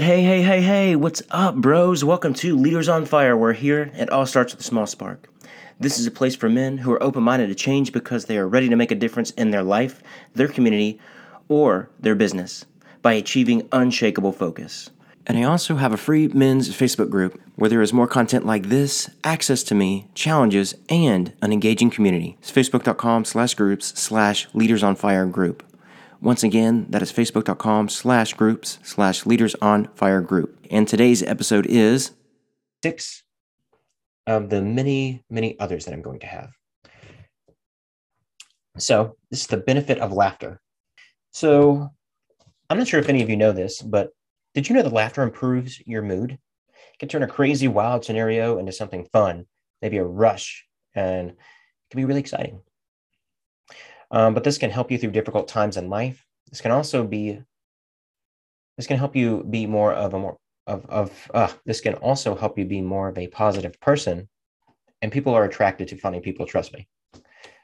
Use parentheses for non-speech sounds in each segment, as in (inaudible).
Right, hey, hey, hey, hey, what's up, bros? Welcome to Leaders on Fire, We're here it all starts with a small spark. This is a place for men who are open minded to change because they are ready to make a difference in their life, their community, or their business by achieving unshakable focus. And I also have a free men's Facebook group where there is more content like this, access to me, challenges, and an engaging community. It's facebook.com slash groups slash leaders on fire group. Once again, that is facebook.com slash groups slash leaders on fire group. And today's episode is six of the many, many others that I'm going to have. So, this is the benefit of laughter. So, I'm not sure if any of you know this, but did you know that laughter improves your mood? It can turn a crazy, wild scenario into something fun, maybe a rush, and it can be really exciting. Um, but this can help you through difficult times in life. This can also be, this can help you be more of a more of of uh, this can also help you be more of a positive person. And people are attracted to funny people. Trust me,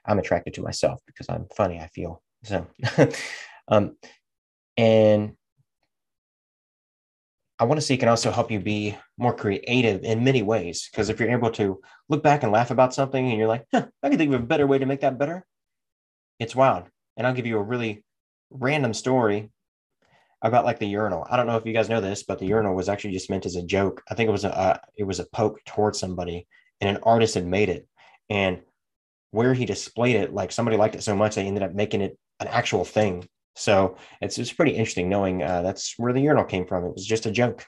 I'm attracted to myself because I'm funny. I feel so. (laughs) um, and I want to see it can also help you be more creative in many ways. Because if you're able to look back and laugh about something and you're like, huh, I can think of a better way to make that better, it's wild. And I'll give you a really random story about like the urinal. I don't know if you guys know this, but the urinal was actually just meant as a joke. I think it was a uh, it was a poke towards somebody, and an artist had made it. And where he displayed it, like somebody liked it so much, they ended up making it an actual thing. So it's it's pretty interesting knowing uh, that's where the urinal came from. It was just a joke.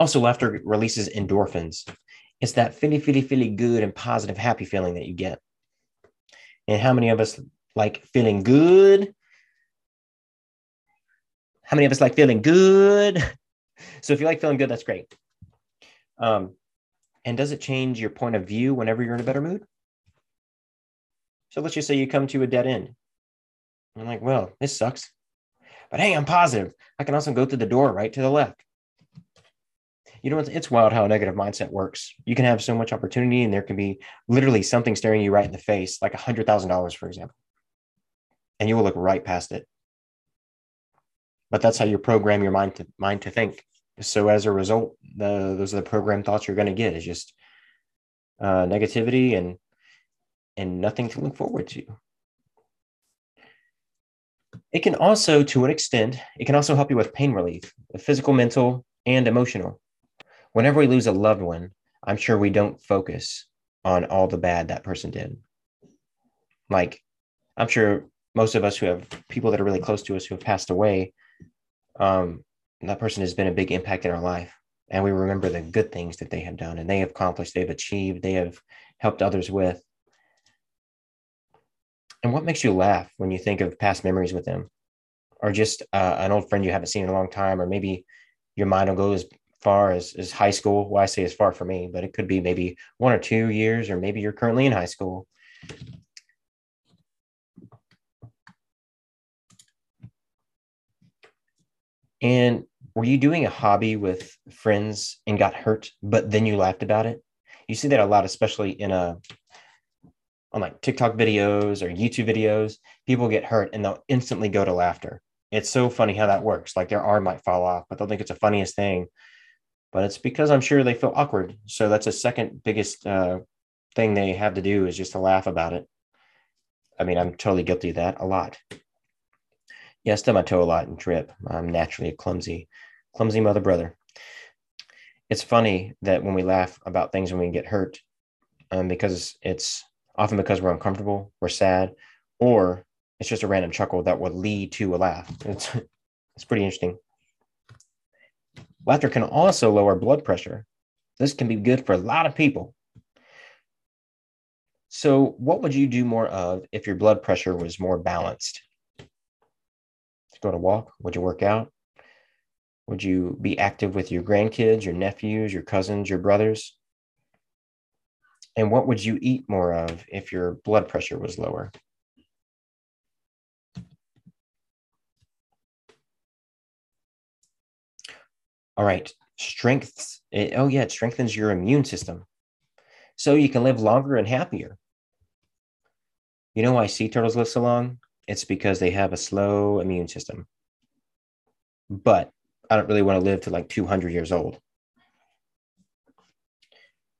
Also, laughter releases endorphins. It's that feely, feely, feely good and positive, happy feeling that you get. And how many of us like feeling good? How many of us like feeling good? So if you like feeling good, that's great. Um, and does it change your point of view whenever you're in a better mood? So let's just say you come to a dead end. I'm like, well, this sucks. But hey, I'm positive. I can also go through the door right to the left. You know, it's, it's wild how a negative mindset works. You can have so much opportunity, and there can be literally something staring you right in the face, like a $100,000, for example. And you will look right past it. But that's how you program your mind to mind to think. So as a result, the, those are the program thoughts you're going to get is just uh, negativity and and nothing to look forward to. It can also, to an extent, it can also help you with pain relief, physical, mental, and emotional. Whenever we lose a loved one, I'm sure we don't focus on all the bad that person did. Like, I'm sure most of us who have people that are really close to us who have passed away, um, that person has been a big impact in our life. And we remember the good things that they have done and they have accomplished, they've achieved, they have helped others with. And what makes you laugh when you think of past memories with them? Or just uh, an old friend you haven't seen in a long time, or maybe your mind will go as far as, as high school. Well, I say as far for me, but it could be maybe one or two years, or maybe you're currently in high school. And were you doing a hobby with friends and got hurt, but then you laughed about it? You see that a lot, especially in a on like TikTok videos or YouTube videos, people get hurt and they'll instantly go to laughter. It's so funny how that works. Like their arm might fall off, but they'll think it's the funniest thing. But it's because I'm sure they feel awkward. So that's a second biggest uh, thing they have to do is just to laugh about it. I mean, I'm totally guilty of that a lot. Yeah, I stub my toe a lot and trip. I'm naturally a clumsy, clumsy mother brother. It's funny that when we laugh about things when we get hurt, um, because it's often because we're uncomfortable, we're sad, or it's just a random chuckle that will lead to a laugh. It's, (laughs) it's pretty interesting. Laughter can also lower blood pressure. This can be good for a lot of people. So, what would you do more of if your blood pressure was more balanced? Go to walk? Would you work out? Would you be active with your grandkids, your nephews, your cousins, your brothers? And what would you eat more of if your blood pressure was lower? All right, strengths. It, oh, yeah, it strengthens your immune system. So you can live longer and happier. You know why sea turtles live so long? it's because they have a slow immune system. But I don't really want to live to like 200 years old.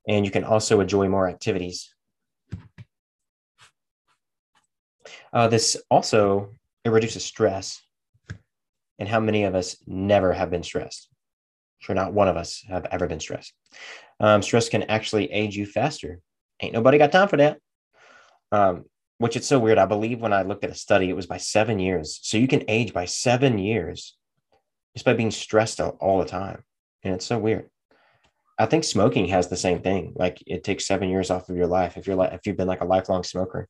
And you can also enjoy more activities. Uh, this also it reduces stress. And how many of us never have been stressed? Sure, not one of us have ever been stressed. Um, stress can actually age you faster. Ain't nobody got time for that. Um, which it's so weird. I believe when I looked at a study, it was by seven years. So you can age by seven years just by being stressed all, all the time. And it's so weird. I think smoking has the same thing. Like it takes seven years off of your life if you're like if you've been like a lifelong smoker.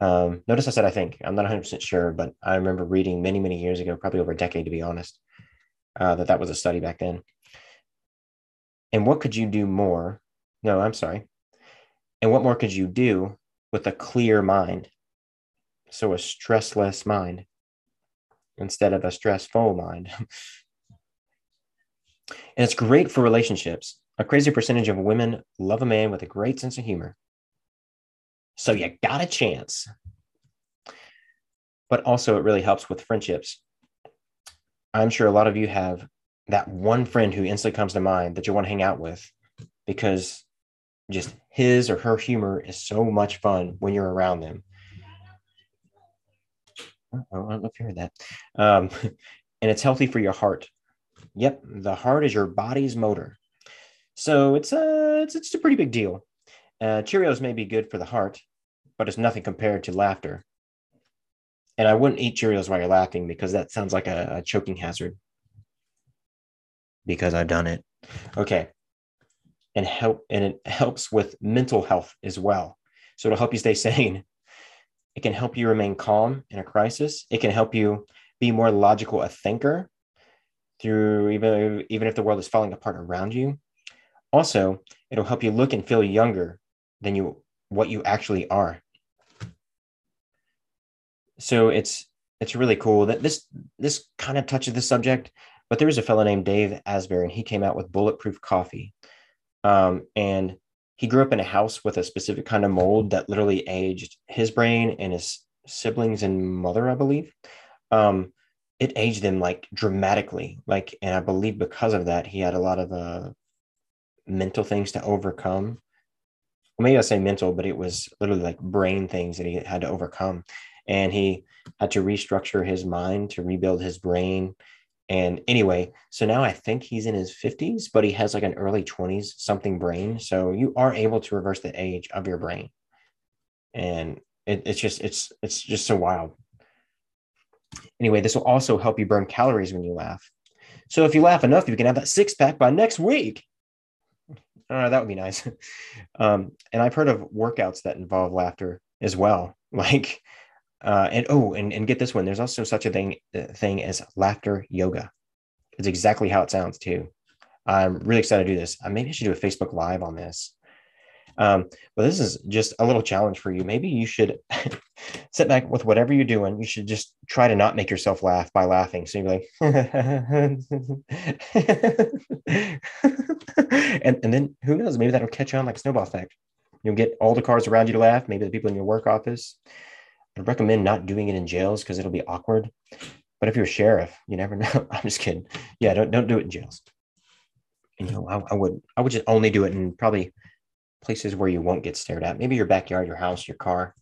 Um, notice I said I think I'm not 100 percent sure, but I remember reading many many years ago, probably over a decade to be honest, uh, that that was a study back then. And what could you do more? No, I'm sorry. And what more could you do with a clear mind? So a stressless mind instead of a stressful mind. (laughs) and it's great for relationships. A crazy percentage of women love a man with a great sense of humor. So you got a chance. But also, it really helps with friendships. I'm sure a lot of you have that one friend who instantly comes to mind that you want to hang out with because just his or her humor is so much fun when you're around them. I don't know if you heard that. Um, (laughs) and it's healthy for your heart. Yep, the heart is your body's motor. So it's a, it's, it's a pretty big deal. Uh, Cheerios may be good for the heart, but it's nothing compared to laughter. And I wouldn't eat Cheerios while you're laughing because that sounds like a, a choking hazard. Because I've done it. Okay. And help and it helps with mental health as well. So it'll help you stay (laughs) sane. It can help you remain calm in a crisis. It can help you be more logical a thinker through even even if the world is falling apart around you. Also, it'll help you look and feel younger than you what you actually are. So it's it's really cool that this this kind of touches the subject, but there was a fellow named Dave Asprey, and he came out with bulletproof coffee. Um, and he grew up in a house with a specific kind of mold that literally aged his brain and his siblings and mother, I believe. Um, it aged them like dramatically. Like, and I believe because of that, he had a lot of uh, mental things to overcome. Maybe I say mental, but it was literally like brain things that he had to overcome. And he had to restructure his mind to rebuild his brain and anyway, so now I think he's in his 50s, but he has like an early 20s something brain. So you are able to reverse the age of your brain. And it, it's just it's it's just so wild. Anyway, this will also help you burn calories when you laugh. So if you laugh enough, you can have that six pack by next week. Uh, that would be nice. (laughs) Um, and I've heard of workouts that involve laughter as well. (laughs) Like uh, and oh, and, and get this one. There's also such a thing uh, thing as laughter yoga. It's exactly how it sounds too. I'm really excited to do this. Uh, maybe I should do a Facebook Live on this. Um, but this is just a little challenge for you. Maybe you should (laughs) sit back with whatever you're doing. You should just try to not make yourself laugh by laughing. So you're like, (laughs) and and then who knows? Maybe that'll catch on like a snowball effect. You'll get all the cars around you to laugh. Maybe the people in your work office. I'd recommend not doing it in jails because it'll be awkward. But if you're a sheriff, you never (laughs) know. I'm just kidding. Yeah, don't don't do it in jails. You know, I, I would I would just only do it in probably places where you won't get stared at. Maybe your backyard, your house, your car.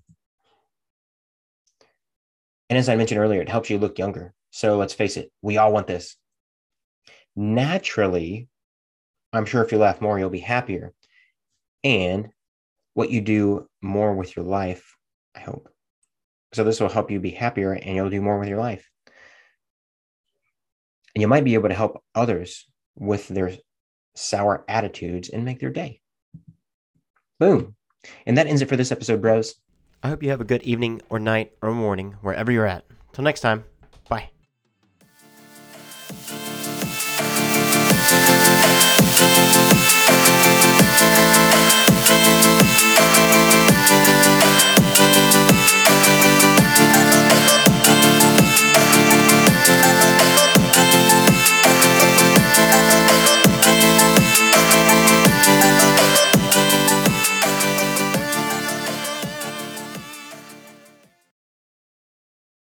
And as I mentioned earlier, it helps you look younger. So let's face it, we all want this. Naturally, I'm sure if you laugh more, you'll be happier. And what you do more with your life, I hope, so this will help you be happier and you'll do more with your life. And you might be able to help others with their sour attitudes and make their day. Boom. And that ends it for this episode, bros. I hope you have a good evening or night or morning, wherever you're at. Till next time.